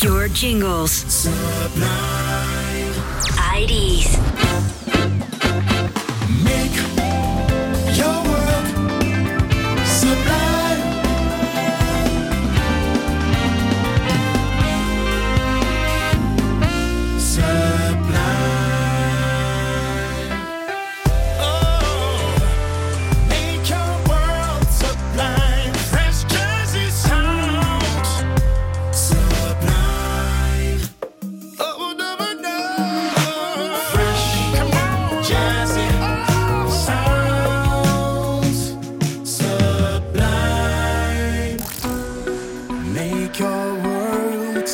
Pure Jingles. Sublime.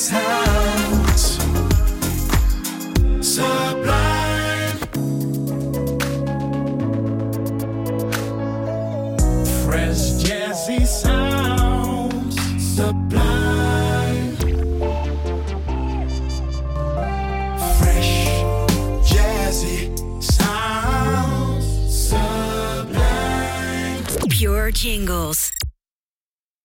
this house. Sublime. Fresh jazzy sounds. Sublime. Fresh jazzy sounds. Sublime. Pure jingles.